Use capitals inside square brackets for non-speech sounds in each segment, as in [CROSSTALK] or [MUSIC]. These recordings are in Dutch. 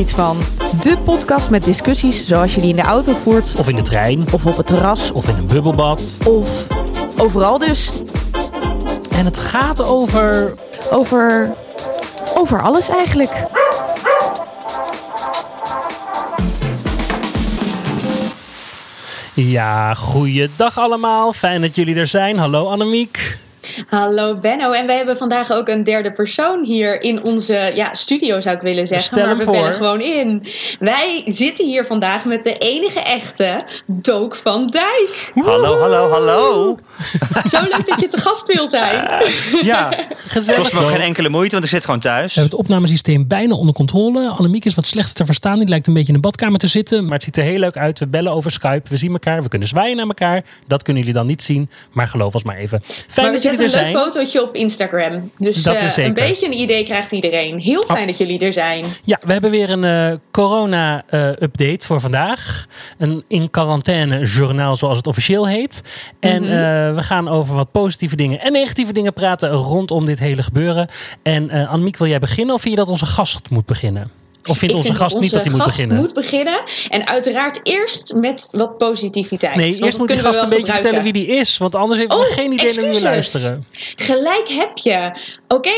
iets van. De podcast met discussies zoals je die in de auto voert. Of in de trein. Of op het terras. Of in een bubbelbad. Of overal dus. En het gaat over. Over. Over alles eigenlijk. Ja, goeiedag allemaal. Fijn dat jullie er zijn. Hallo Annemiek. Hallo Benno. En wij hebben vandaag ook een derde persoon hier in onze ja, studio, zou ik willen zeggen. Stel maar hem we voor. bellen gewoon in. Wij zitten hier vandaag met de enige echte Dook van Dijk. Hallo, hallo, hallo. Zo leuk dat je te gast wil zijn. [LAUGHS] Ja, het Gezellig. kost me ook geen enkele moeite, want ik zit gewoon thuis. We hebben het opnamesysteem bijna onder controle. Annemiek is wat slechter te verstaan. Die lijkt een beetje in de badkamer te zitten. Maar het ziet er heel leuk uit. We bellen over Skype. We zien elkaar. We kunnen zwaaien naar elkaar. Dat kunnen jullie dan niet zien. Maar geloof ons maar even. Fijn maar dat jullie er een leuk fotootje op Instagram. Dus Dat is eh, een beetje een idee krijgt iedereen. Heel fijn dat jullie er zijn. Ja, we hebben weer een eh, corona-update voor vandaag. Een in quarantaine journaal, zoals het officieel heet. En Mhm. eh, we gaan over wat positieve dingen en negatieve dingen praten rondom dit hele gebeuren. En eh Annemiek, wil jij beginnen of vind je dat onze gast moet beginnen? Of vindt onze vind gast niet dat hij moet beginnen? moet beginnen. En uiteraard eerst met wat positiviteit. Nee, eerst moet die we gast een beetje gebruiken. vertellen wie die is. Want anders heeft hij Oh, geen idee naar wie we luisteren. Gelijk heb je. Oké,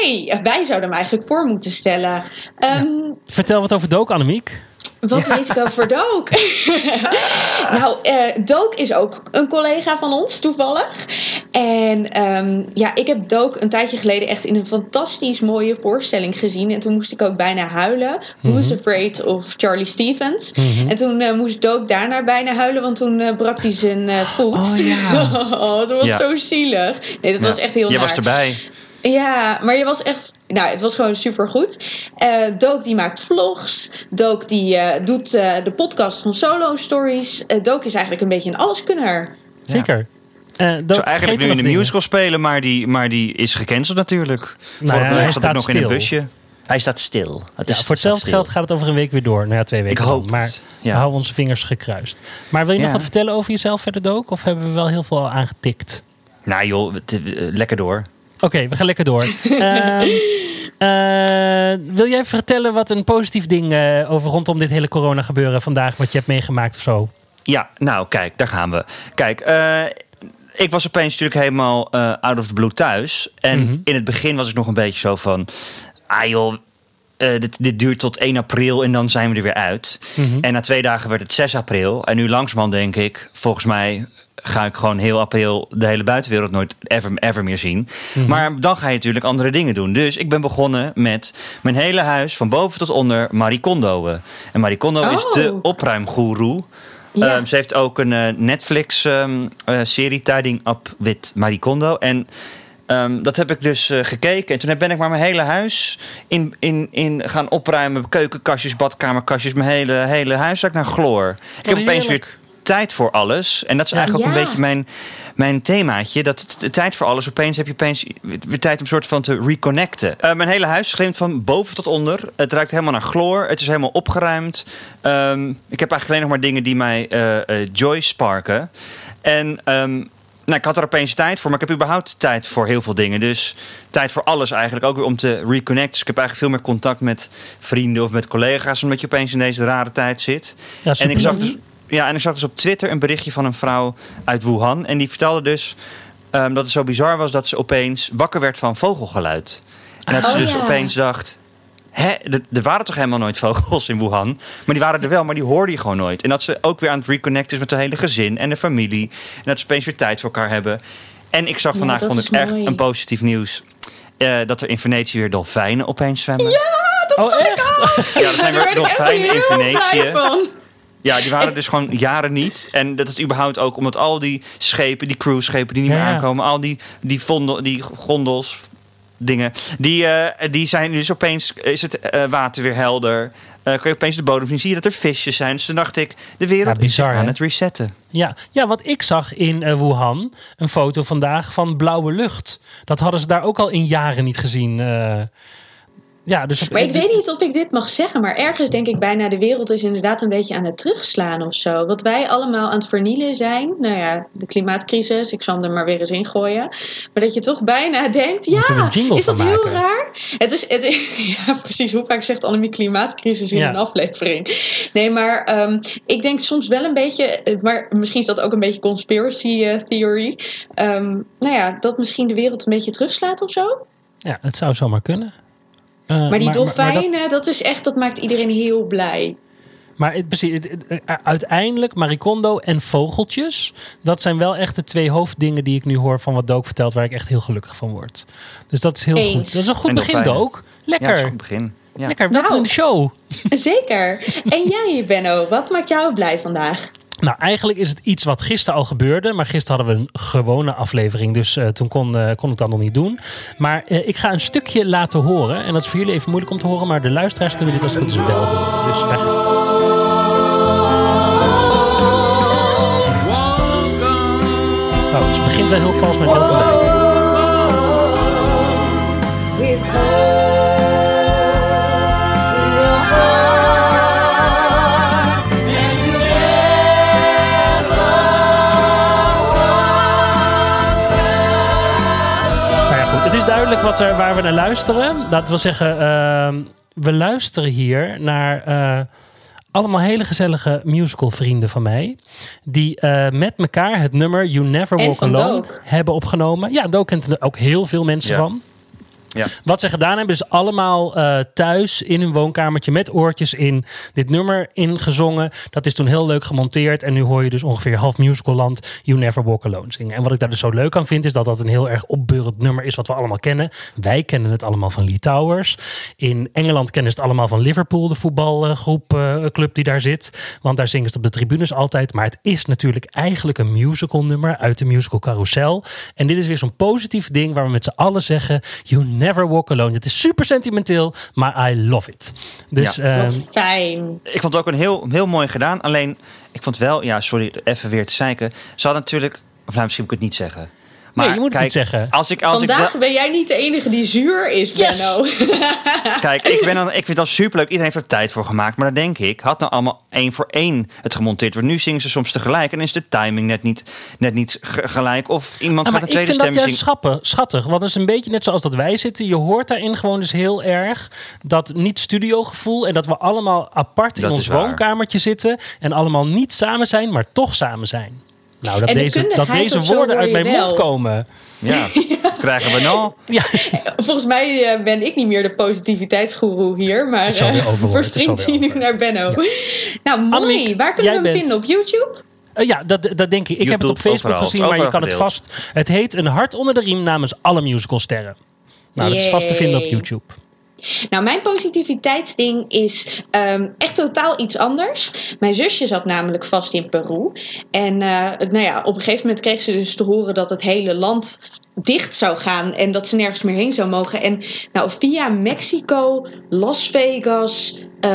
wij zouden hem eigenlijk voor moeten stellen. Ehm, Vertel wat over Dook, Annemiek. Wat weet ik over Dook? [LAUGHS] nou, eh Dook is ook een collega van ons, toevallig. En ehm, ja, ik heb Dook een tijdje geleden echt in een fantastisch mooie voorstelling gezien. En toen moest ik ook bijna huilen. Who's Mhm. Afraid of Charlie Stevens. En toen eh, moest Dook daarna bijna huilen, want toen eh, brak hij zijn voet. Oh, ja. [LAUGHS] oh, dat was Ja. zo zielig. Nee, dat Ja. was echt heel Jij naar. was erbij. Ja, maar je was echt. Nou, het was gewoon super goed. Dook die maakt vlogs. Dook die eh, doet eh, de podcast van Solo Stories. Eh Dook is eigenlijk een beetje een alleskunner. Zeker. Eh Dook, Ik zou eigenlijk nu in de dingen? musical spelen, maar die, maar die is gecanceld natuurlijk. Nou ja, hij staat nog in een busje. Hij staat stil. Het Ja, is, voor hetzelfde geld gaat het over een week weer door. Nou ja, twee weken Ik hoop dan. Maar ja. we houden onze vingers gekruist. Maar wil je nog wat vertellen over jezelf verder, Dook? Of hebben we wel heel veel al aangetikt? Nou joh, eh, lekker door. Oké, we gaan lekker door. [LAUGHS] Ehm, eh, wil jij vertellen wat een positief ding eh, over rondom dit hele corona gebeuren vandaag, wat je hebt meegemaakt of zo? Ja, nou kijk, daar gaan we. Kijk, eh, ik was opeens natuurlijk helemaal eh, out of the blue thuis. En Mhm. in het begin was ik nog een beetje zo van... Ah joh, eh, dit, dit duurt tot 1 april en dan zijn we er weer uit. Mhm. En na twee dagen werd het 6 april. En nu langzamerhand denk ik, volgens mij ga ik gewoon heel april de hele buitenwereld nooit ever, ever meer zien. Mhm. Maar dan ga je natuurlijk andere dingen doen. Dus ik ben begonnen met mijn hele huis van boven tot onder Marie Kondo. En Marie Kondo is Oh. de opruimgoeroe. Ja. Ehm, ze heeft ook een eh, Netflix-serie, Tidying Up with Marie Kondo. En ehm, dat heb ik dus eh, gekeken. En toen ben ik maar mijn hele huis in, in, in gaan opruimen. Keukenkastjes, badkamerkastjes, mijn hele, hele huiszaak naar chloor. Ik heb opeens heerlijk. weer tijd voor alles. En dat is eigenlijk ook Ja. een beetje mijn, mijn themaatje. Dat de tijd voor alles. Opeens heb je opeens weer tijd om soort van te reconnecten. Eh, mijn hele huis glimt van boven tot onder. Het ruikt helemaal naar chloor. Het is helemaal opgeruimd. Ehm, ik heb eigenlijk alleen nog maar dingen die mij eh, joy sparken. En ehm, nou, ik had er opeens tijd voor, maar ik heb überhaupt tijd voor heel veel dingen. Dus tijd voor alles eigenlijk, ook weer om te reconnecten. Dus ik heb eigenlijk veel meer contact met vrienden of met collega's... omdat je opeens in deze rare tijd zit. Ja, en ik zag dus ja, en ik zag dus op Twitter een berichtje van een vrouw uit Wuhan. En die vertelde dus ehm, dat het zo bizar was dat ze opeens wakker werd van vogelgeluid. En dat ze Oh, dus ja. opeens dacht... Hè, er- waren toch helemaal nooit vogels in Wuhan? Maar die waren er wel, maar die hoorde je gewoon nooit. En dat ze ook weer aan het reconnecten is met het hele gezin en de familie. En dat ze opeens weer tijd voor elkaar hebben. En ik zag vandaag, dat vond ik echt een positief nieuws... eh, dat er in Venetië weer dolfijnen opeens zwemmen. Ja, Oh, echt? ja er zijn Daar weer ik dolfijnen in Venetië. Ja, die waren dus gewoon jaren niet. En dat is überhaupt ook omdat al die schepen, die cruiseschepen die niet Ja, meer aankomen, al die, die, vondel, die gondels, dingen, die, eh, die zijn dus opeens, is het eh, water weer helder. Eh kun je opeens de bodem zien, zie je dat er visjes zijn. Dus toen dacht ik, de wereld Ja, bizar, is aan hè? het resetten. Ja, ja, wat ik zag in eh, Wuhan, een foto vandaag van blauwe lucht. Dat hadden ze daar ook al in jaren niet gezien. eh. Ja, dus Maar ik weet niet of ik dit mag zeggen, maar ergens denk ik bijna de wereld is inderdaad een beetje aan het terugslaan of zo. Wat wij allemaal aan het vernielen zijn, nou ja, de klimaatcrisis, ik zal hem er maar weer eens in gooien. Maar dat je toch bijna denkt, ja, is dat heel raar? Het is, het is, [LAUGHS] ja, precies, hoe vaak zegt Annemie klimaatcrisis in Ja. een aflevering? Nee, maar ehm, ik denk soms wel een beetje, eh, maar misschien is dat ook een beetje conspiracy eh, theory. Ehm, nou ja, dat misschien de wereld een beetje terugslaat of zo. Ja, het zou zomaar kunnen. Eh, Maar die maar dat- dolfijnen, dat, is echt, dat maakt iedereen heel blij. Maar het, precies, het- het- eh, uiteindelijk, Maricondo en vogeltjes, dat zijn wel echt de twee hoofddingen die ik nu hoor van wat Dook vertelt, waar ik echt heel gelukkig van word. Dus dat is heel Eens. goed. Dat is een goed En begin. Dook. Ja, dat is Lekker. een goed begin. Ja. Lekker, welkom Nou. in de show. [LAUGHS] Zeker. En jij, Benno, wat maakt jou blij vandaag? Nou, eigenlijk is het iets wat gisteren al gebeurde. Maar gisteren hadden we een gewone aflevering. Dus eh, toen kon, eh, kon ik dat nog niet doen. Maar eh, ik ga een stukje laten horen. En dat is voor jullie even moeilijk om te horen. Maar de luisteraars kunnen dit als het goed is wel horen. Dus daar gaan dus het begint wel heel vals met heel van. Wat er, waar we naar luisteren. Dat wil zeggen, ehm, we luisteren hier naar eh, allemaal hele gezellige musical vrienden van mij. Die eh, met elkaar het nummer You Never Walk Alone hebben opgenomen. Ja, Dook kent er ook heel veel mensen Ja. van. Ja. Wat ze gedaan hebben is allemaal eh, thuis in hun woonkamertje met oortjes in dit nummer ingezongen. Dat is toen heel leuk gemonteerd. En nu hoor je dus ongeveer half musicalland You Never Walk Alone zingen. En wat ik daar dus zo leuk aan vind is dat dat een heel erg opbeurend nummer is wat we allemaal kennen. Wij kennen het allemaal van Lee Towers. In Engeland kennen ze het allemaal van Liverpool, de voetbalgroep, eh, club die daar zit. Want daar zingen ze op de tribunes altijd. Maar het is natuurlijk eigenlijk een musical nummer uit de musical Carousel. En dit is weer zo'n positief ding waar we met z'n allen zeggen... You never walk alone. Het is super sentimenteel, maar I love it. Dus Ja. ehm, Wat fijn. Ik vond het ook een heel, heel mooi gedaan. Alleen, ik vond wel, ja, sorry, even weer te zeiken. Ze hadden natuurlijk, of nou, misschien moet ik het niet zeggen. Maar Nee, je moet het niet zeggen. Als ik, als Vandaag ik ben jij niet de enige die zuur is, Yes. Benno. [LAUGHS] Kijk, ik, ben dan, ik vind dat superleuk. Iedereen heeft er tijd voor gemaakt. Maar dan denk ik, had nou allemaal één voor één het gemonteerd. Want nu zingen ze soms tegelijk. En is de timing net niet, net niet ge- gelijk. Of iemand Ah, gaat maar een ik tweede vind dat stem juist zingen. schattig. Want het is een beetje net zoals dat wij zitten. Je hoort daarin gewoon dus heel erg dat niet-studiogevoel. En dat we allemaal apart in Dat ons woonkamertje zitten. En allemaal niet samen zijn, maar toch samen zijn. Nou, dat deze, dat deze woorden uit mijn mond komen. Ja, dat [LAUGHS] krijgen we nou. Ja, [LAUGHS] Volgens mij eh, ben ik niet meer de positiviteitsgoeroe hier, maar eh, is verspringt hij nu naar Benno. [LAUGHS] Nou, mooi. Annemiek, Waar kunnen we hem bent- vinden? Op YouTube? Eh, ja dat, dat denk ik. Ik heb het op Facebook overal. gezien, maar je kan het vast... Het heet Een hart onder de riem namens alle musicalsterren. Nou, dat is vast te vinden op. YouTube. Nou, mijn positiviteitsding is ehm, echt totaal iets anders. Mijn zusje zat namelijk vast in Peru. En eh, nou ja, op een gegeven moment kreeg ze dus te horen dat het hele land dicht zou gaan en dat ze nergens meer heen zou mogen. En nou, via Mexico, Las Vegas, eh,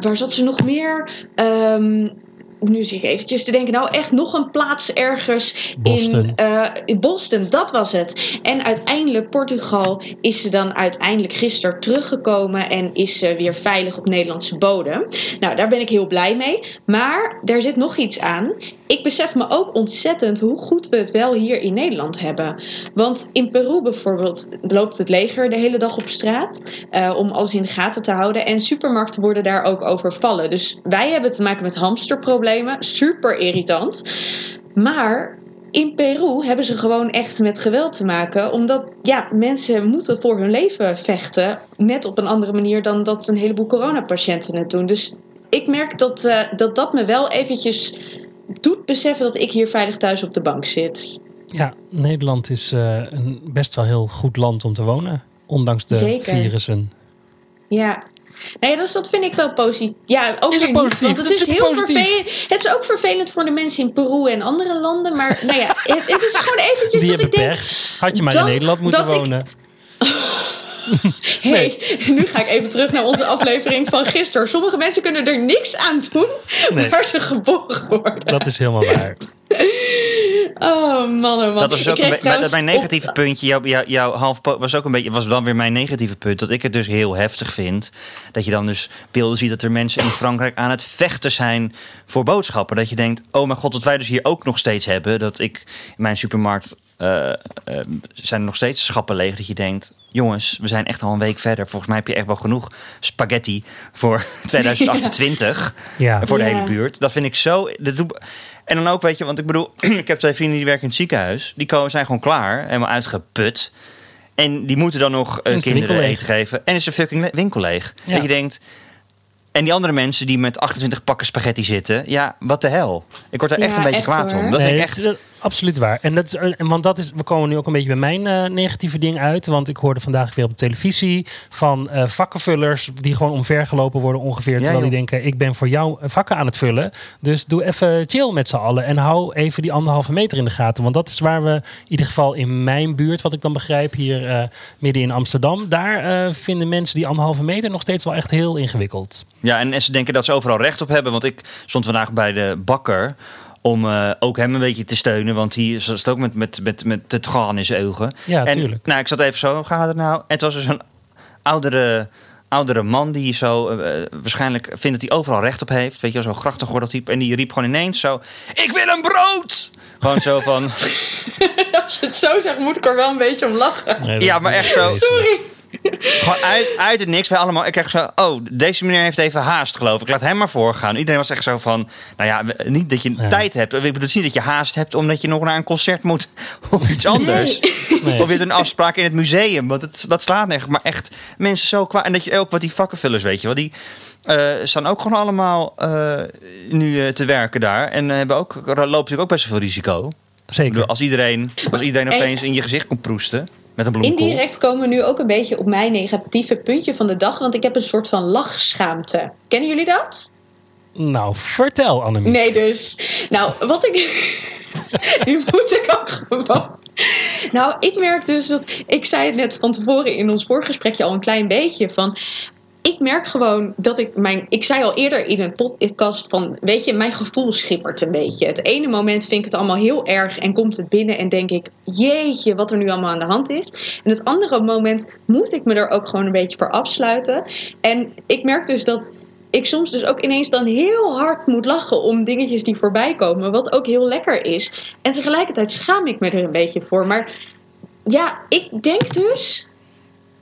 waar zat ze nog meer? Ehm, nu zie ik eventjes te denken, nou echt nog een plaats ergens Boston. in, eh, in Boston, dat was het. En uiteindelijk Portugal is ze dan uiteindelijk gisteren teruggekomen en is ze weer veilig op Nederlandse bodem. Nou, daar ben ik heel blij mee. Maar daar zit nog iets aan. Ik besef me ook ontzettend hoe goed we het wel hier in Nederland hebben. Want in Peru bijvoorbeeld loopt het leger de hele dag op straat eh, om alles in de gaten te houden. En supermarkten worden daar ook overvallen. Dus wij hebben te maken met hamsterproblemen. Super irritant. Maar in Peru hebben ze gewoon echt met geweld te maken. Omdat ja, mensen moeten voor hun leven vechten. Net op een andere manier dan dat een heleboel coronapatiënten het doen. Dus ik merk dat, eh, dat dat me wel eventjes doet beseffen dat ik hier veilig thuis op de bank zit. Ja, Nederland is eh, een best wel heel goed land om te wonen. Ondanks de Zeker. virussen. Ja. Nee, dus dat vind ik wel positief. Ja, ook Is het positief? Niet, want het is is heel vervelend. Het is ook vervelend voor de mensen in Peru en andere landen. Maar nou ja, het, het is gewoon eventjes Die dat ik denk... pech. Had je maar dan- in Nederland moeten ik- [LAUGHS] hey, nu ga ik even terug naar onze aflevering van gisteren. Sommige mensen kunnen er niks aan doen Nee. waar ze geboren worden. Dat is helemaal waar. [LAUGHS] Oh man, oh man. Dat was ook een trouwens mijn negatieve op- puntje. Jouw, jouw, half was ook een beetje was dan weer mijn negatieve punt. Dat ik het dus heel heftig vind. Dat je dan dus beelden ziet dat er mensen in Frankrijk aan het vechten zijn voor boodschappen. Dat je denkt, oh mijn god, wat wij dus hier ook nog steeds hebben. Dat ik in mijn supermarkt eh, eh, zijn er nog steeds schappen leeg. Dat je denkt, jongens, we zijn echt al een week verder. Volgens mij heb je echt wel genoeg spaghetti voor [LAUGHS] 2028. Ja. Voor de Ja. hele buurt. Dat vind ik zo. Dat doe- en dan ook, weet je, want ik bedoel, [CLEARS THROAT] ik heb twee vrienden die werken in het ziekenhuis. Die komen, zijn gewoon klaar, helemaal uitgeput. En die moeten dan nog de kinderen eten geven. En is de fucking winkel leeg. Ja. Dat je denkt. En die andere mensen die met 28 pakken spaghetti zitten. Ja, wat de hel. Ik word daar echt een beetje echt kwaad hoor. om. Dat nee, vind ik dat echt. Absoluut waar. En dat is, eh, want dat is, we komen nu ook een beetje bij mijn eh, negatieve ding uit. Want ik hoorde vandaag weer op de televisie van eh, vakkenvullers die gewoon omvergelopen worden ongeveer. terwijl die denken, ik ben voor jou vakken aan het vullen. Dus doe even chill met z'n allen. En hou even die anderhalve meter in de gaten. Want dat is waar we, in ieder geval in mijn buurt, wat ik dan begrijp, hier midden in Amsterdam. Daar vinden mensen die anderhalve meter nog steeds wel echt heel ingewikkeld. Ja, en ze denken dat ze overal recht op hebben. Want ik stond vandaag bij de bakker. Om eh, ook hem een beetje te steunen. Want die zat ook met, met, met, met het gaan in zijn ogen. Ja, en, tuurlijk. Nou, ik zat even zo. Hoe gaat het nou? En het was dus een oudere, oudere man die zo eh, waarschijnlijk vindt dat hij overal recht op heeft. Weet je, wel, zo'n grachtengordeltype. En die riep gewoon ineens zo: Ik wil een brood! Gewoon zo van. [LAUGHS] Als je het zo zegt, moet ik er wel een beetje om lachen. Nee, Ja, maar echt zo. Sorry. Gewoon uit, uit het niks. Wij allemaal. Ik krijg zo. Oh, deze meneer heeft even haast, geloof ik. Laat hem maar voorgaan. Iedereen was echt zo van. Nou ja, niet dat je Ja. tijd hebt. Ik bedoel, niet dat je haast hebt omdat je nog naar een concert moet [LAUGHS] of iets anders. Nee. Of weer een afspraak in het museum. Want het, dat slaat nergens. Maar echt mensen zo kwaad. En dat je ook wat die vakkenvullers, weet je wel. Die eh, staan ook gewoon allemaal eh, nu eh, te werken daar. En hebben ook, lopen natuurlijk ook best wel veel risico. Zeker. bedoel, als iedereen, als iedereen En- opeens in je gezicht komt proesten. Met een bloemkool. Indirect komen we nu ook een beetje op mijn negatieve puntje van de dag. Want ik heb een soort van lachschaamte. Kennen jullie dat? Nou, vertel Annemie. Nee, dus. Nou, wat ik. [LAUGHS] nu moet ik ook gewoon. Nou, ik merk dus dat. Ik zei het net van tevoren in ons voorgesprekje al een klein beetje. Van. Ik merk gewoon dat ik mijn. Ik zei al eerder in een podcast van. Weet je, mijn gevoel schippert een beetje. Het ene moment vind ik het allemaal heel erg. En komt het binnen en denk ik. Jeetje, wat er nu allemaal aan de hand is. En het andere moment moet ik me er ook gewoon een beetje voor afsluiten. En ik merk dus dat ik soms dus ook ineens dan heel hard moet lachen om dingetjes die voorbij komen. Wat ook heel lekker is. En tegelijkertijd schaam ik me er een beetje voor. Maar ja, ik denk dus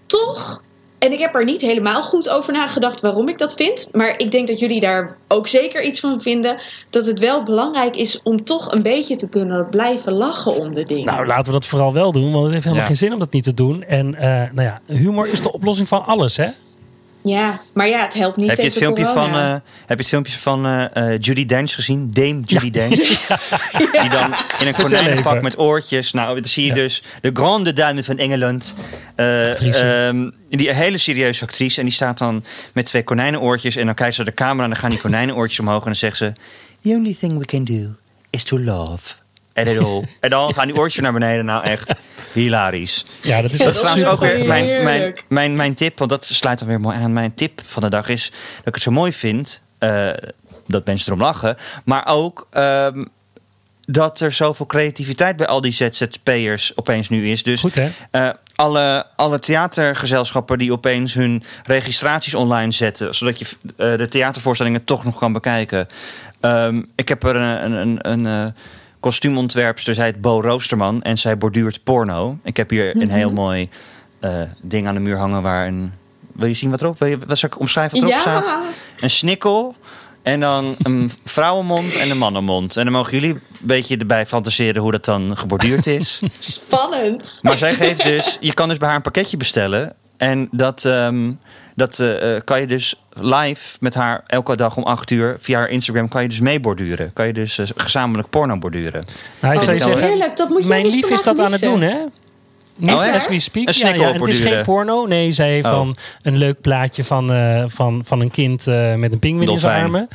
toch. En ik heb er niet helemaal goed over nagedacht waarom ik dat vind. Maar ik denk dat jullie daar ook zeker iets van vinden. Dat het wel belangrijk is om toch een beetje te kunnen blijven lachen om de dingen. Nou, laten we dat vooral wel doen, want het heeft helemaal Ja. geen zin om dat niet te doen. En eh, nou ja, humor is de oplossing van alles, hè? Ja, maar ja, het helpt niet Heb je, het tegen filmpje van, eh, heb je het filmpje van eh, eh, Judy Dench gezien? Dame Judy Dench. [LAUGHS] Die dan in een konijnenpak met oortjes. Nou, dan zie je Ja. dus de grande dame van Engeland. Eh, Actrice. ehm, die hele serieuze actrice. En die staat dan met twee konijnenoortjes. En dan kijkt ze naar de camera en dan gaan die konijnenoortjes omhoog. En dan zegt ze... The only thing we can do is to love. [LAUGHS] En dan gaan die oortjes naar beneden. Nou, echt hilarisch. Ja, dat is Ja, Dat is trouwens ook weer mijn, mijn, mijn, mijn tip, want dat sluit dan weer mooi aan. Mijn tip van de dag is dat ik het zo mooi vind eh, dat mensen erom lachen. Maar ook ehm, dat er zoveel creativiteit bij al die ZZP'ers opeens nu is. Dus Goed, hè? eh, alle, alle theatergezelschappen die opeens hun registraties online zetten, zodat je eh, de theatervoorstellingen toch nog kan bekijken. Ehm, ik heb er een, een, een, een eh, kostuumontwerpster, zij heet Bo Roosterman, en zij borduurt porno. Ik heb hier een heel mooi eh, ding aan de muur hangen waar een. Wil je zien wat erop? Wil je, wat zal ik omschrijven wat erop Ja. staat? Een snikkel. En dan een vrouwenmond en een mannenmond. En dan mogen jullie een beetje erbij fantaseren hoe dat dan geborduurd is. Spannend. Maar zij geeft dus, je kan dus bij haar een pakketje bestellen. En dat, ehm, dat eh, eh, kan je dus live met haar elke dag om 8 uur via haar Instagram kan je dus meeborduren. Kan je dus eh, gezamenlijk porno borduren. Nou, ik Oh, zou je dat is zeggen, heerlijk. Dat moet jij mijn dus lief is dat aan het doen, hè? Niet Oh, echt? as we speak. Een Ja, ja, het is geen porno. Nee, zij heeft Oh. dan een leuk plaatje van, eh, van, van een kind eh, met een pinguïn in zijn armen.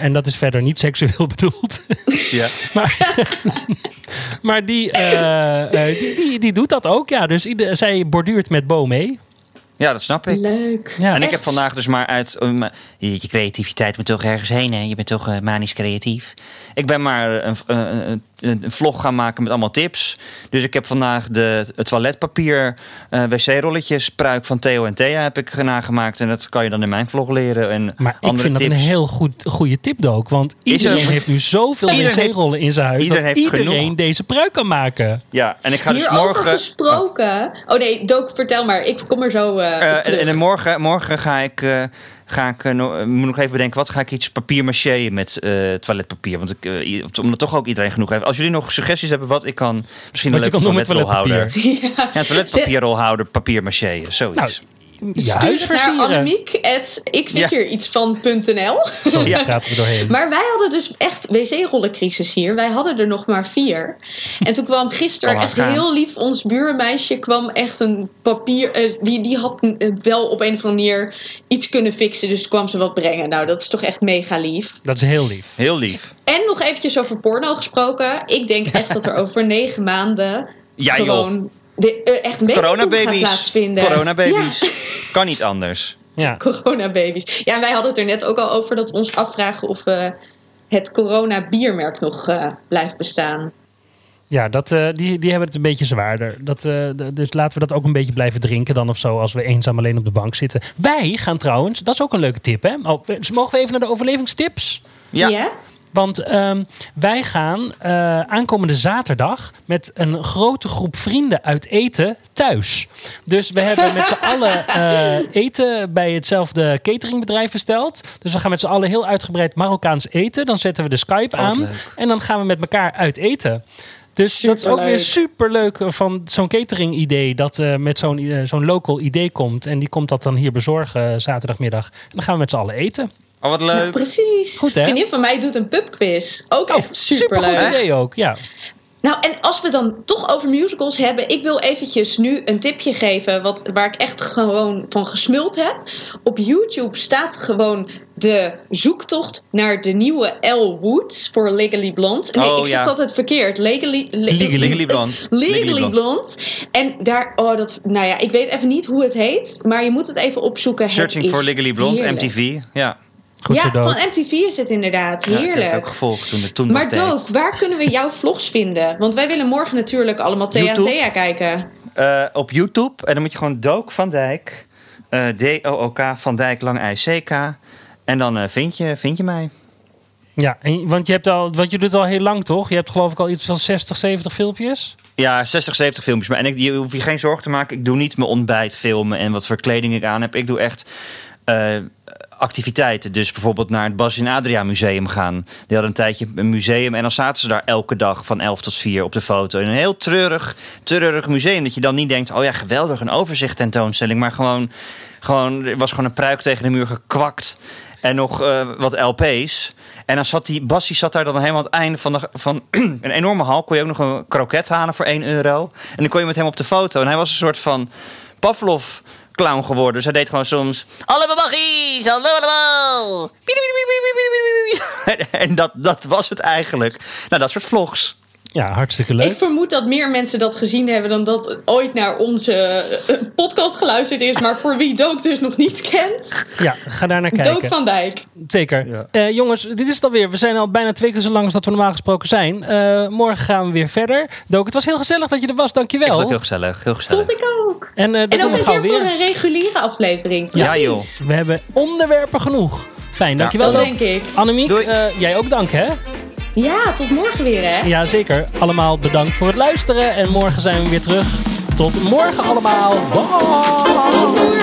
En dat is verder niet seksueel [LAUGHS] bedoeld. Ja. Maar, [LAUGHS] maar die, die, die, die doet dat ook, ja. Dus ieder, zij borduurt met Bo mee. Ja, dat snap ik. Leuk. Ja. En ik heb vandaag dus maar uit... um, je, je creativiteit moet toch ergens heen, hè? Je bent toch eh, manisch creatief. Ik ben maar een, een, een, een vlog gaan maken met allemaal tips. Dus ik heb vandaag de het toiletpapier eh, wc-rolletjes pruik van Theo en Thea heb ik nagemaakt. En dat kan je dan in mijn vlog leren. En Maar ik vind dat een heel goed, goede tip, Dook. Want er- iedereen heeft nu zoveel wc-rollen in zijn huis... iedereen dat heeft iedereen genoeg. deze pruik kan maken. Ja, en ik ga dus morgen... gesproken. Oh nee, Dook, vertel maar. Ik kom er zo eh Eh, en, terug. en morgen, morgen ga ik, eh, ga ik eh, eh, moet nog even bedenken, wat ga ik iets papier met eh, toiletpapier? Want ik, eh, i- omdat toch ook iedereen genoeg heeft. Als jullie nog suggesties hebben wat ik kan, misschien Wat een leuke toiletrolhouder. toiletpapier. Ja, een toiletpapierrolhouder, papier maché, zoiets. Nou, je Stuur huis het naar versieren. Annemiek. at ik vind Ja. hier iets van.nl. Ja. ja. praten we doorheen. Maar wij hadden dus echt wc-rollencrisis hier. Wij hadden er nog maar vier. En toen kwam gisteren echt gaan. heel lief ons buurmeisje. kwam echt een papier. eh, die, die had eh, wel op een of andere manier iets kunnen fixen. Dus kwam ze wat brengen. Nou, dat is toch echt mega lief. Dat is heel lief. Heel lief. En nog eventjes over porno gesproken. Ik denk echt dat er over negen maanden. Ja joh, gewoon. De, eh, echt gaat coronababies. plaatsvinden. Coronababies. [LAUGHS] Kan niet anders. Ja. Coronababies. Ja, en wij hadden het er net ook al over dat we ons afvragen of eh, het corona biermerk nog eh, blijft bestaan. Ja, dat, eh, die, die hebben het een beetje zwaarder. Dat, eh, dus laten we dat ook een beetje blijven drinken dan of zo... als we eenzaam alleen op de bank zitten. Wij gaan trouwens, dat is ook een leuke tip, hè? Oh, mogen we even naar de overlevingstips? Ja. Want ehm, wij gaan eh, aankomende zaterdag met een grote groep vrienden uit eten thuis. Dus we hebben met z'n allen eh, eten bij hetzelfde cateringbedrijf besteld. Dus we gaan met z'n allen heel uitgebreid Marokkaans eten. Dan zetten we de Skype Oh, aan leuk. en dan gaan we met elkaar uit eten. Dus dat is ook weer Superleuk. super leuk van zo'n catering idee. Dat eh, met zo'n zo'n local idee komt. En die komt dat dan hier bezorgen zaterdagmiddag. En dan gaan we met z'n allen eten. Oh, wat Ja, leuk. precies. Goed, hè? Een vriendin van mij doet een pubquiz. Ook Oh, echt superleuk. supergoed idee ook, ja. Nou, en als we dan toch over musicals hebben, ik wil eventjes nu een tipje geven wat, waar ik echt gewoon van gesmuld heb. Op YouTube staat gewoon de zoektocht naar de nieuwe Elle Woods voor Legally Blonde. Nee, Oh, ik zeg ja. altijd verkeerd. Legally, le- Legally. [LAUGHS] Legally Blonde. Legally, Legally Blonde. En daar, oh, dat, nou ja, ik weet even niet hoe het heet, maar je moet het even opzoeken. Searching for Legally Blonde, heerlijk. MTV. Ja, Goed ja, van MTV is het inderdaad. ja ik heb Heerlijk. het ook gevolgd toen, toen Maar. Dook, waar kunnen we jouw vlogs vinden? Want wij willen morgen natuurlijk allemaal Thea. Thea kijken. Eh, op YouTube. En dan moet je gewoon Dook van Dijk. eh, D-O-O-K van Dijk, lang I-C-K. En dan eh, vind, je, vind je mij. Ja, en, want je, hebt al, want je doet het al heel lang, toch? Je hebt geloof ik al iets van 60, 70 filmpjes. Ja, 60, 70 filmpjes. Maar en ik, je hoef je geen zorgen te maken. Ik doe niet mijn ontbijt filmen en wat voor kleding ik aan heb. Ik doe echt eh, activiteiten. Dus bijvoorbeeld naar het Bas en Adria Museum gaan. Die hadden een tijdje een museum. En dan zaten ze daar elke dag van 11 tot 4 op de foto. In een heel treurig, treurig museum. Dat je dan niet denkt, oh ja, geweldig, een overzicht tentoonstelling. Maar gewoon, gewoon er was gewoon een pruik tegen de muur gekwakt. En nog eh, wat LP's. En dan zat die Bassie zat daar dan helemaal aan het einde van, de, van [CLEARS THROAT] een enorme hal. Kon je ook nog een kroket halen voor 1 euro. En dan kon je met hem op de foto. En hij was een soort van Pavlov clown geworden. Hij deed gewoon soms... Alle babaggies, hallo allemaal. En dat, dat was het eigenlijk. Nou, dat soort vlogs. Ja, hartstikke leuk. Ik vermoed dat meer mensen dat gezien hebben dan dat ooit naar onze eh, podcast geluisterd is. Maar voor wie Dook dus nog niet kent, Ja, ga daar naar Dook kijken. van Dijk. Zeker. Ja. Eh, jongens, dit is het alweer. We zijn al bijna twee keer zo lang als dat we normaal gesproken zijn. Eh, morgen gaan we weer verder. Dook, het was heel gezellig dat je er was. Ik vond Dankjewel. het heel gezellig, heel gezellig. Vond ik ook. En eh, dat En ook we een keer voor weer. een reguliere aflevering. Ja, joh. We hebben onderwerpen genoeg. Fijn, dankjewel. Dat Dook. denk ik. Annemiek, eh, jij ook dank hè? Ja, tot morgen weer hè. Ja, zeker. Allemaal bedankt voor het luisteren. En morgen zijn we weer terug. Tot morgen allemaal. Bye.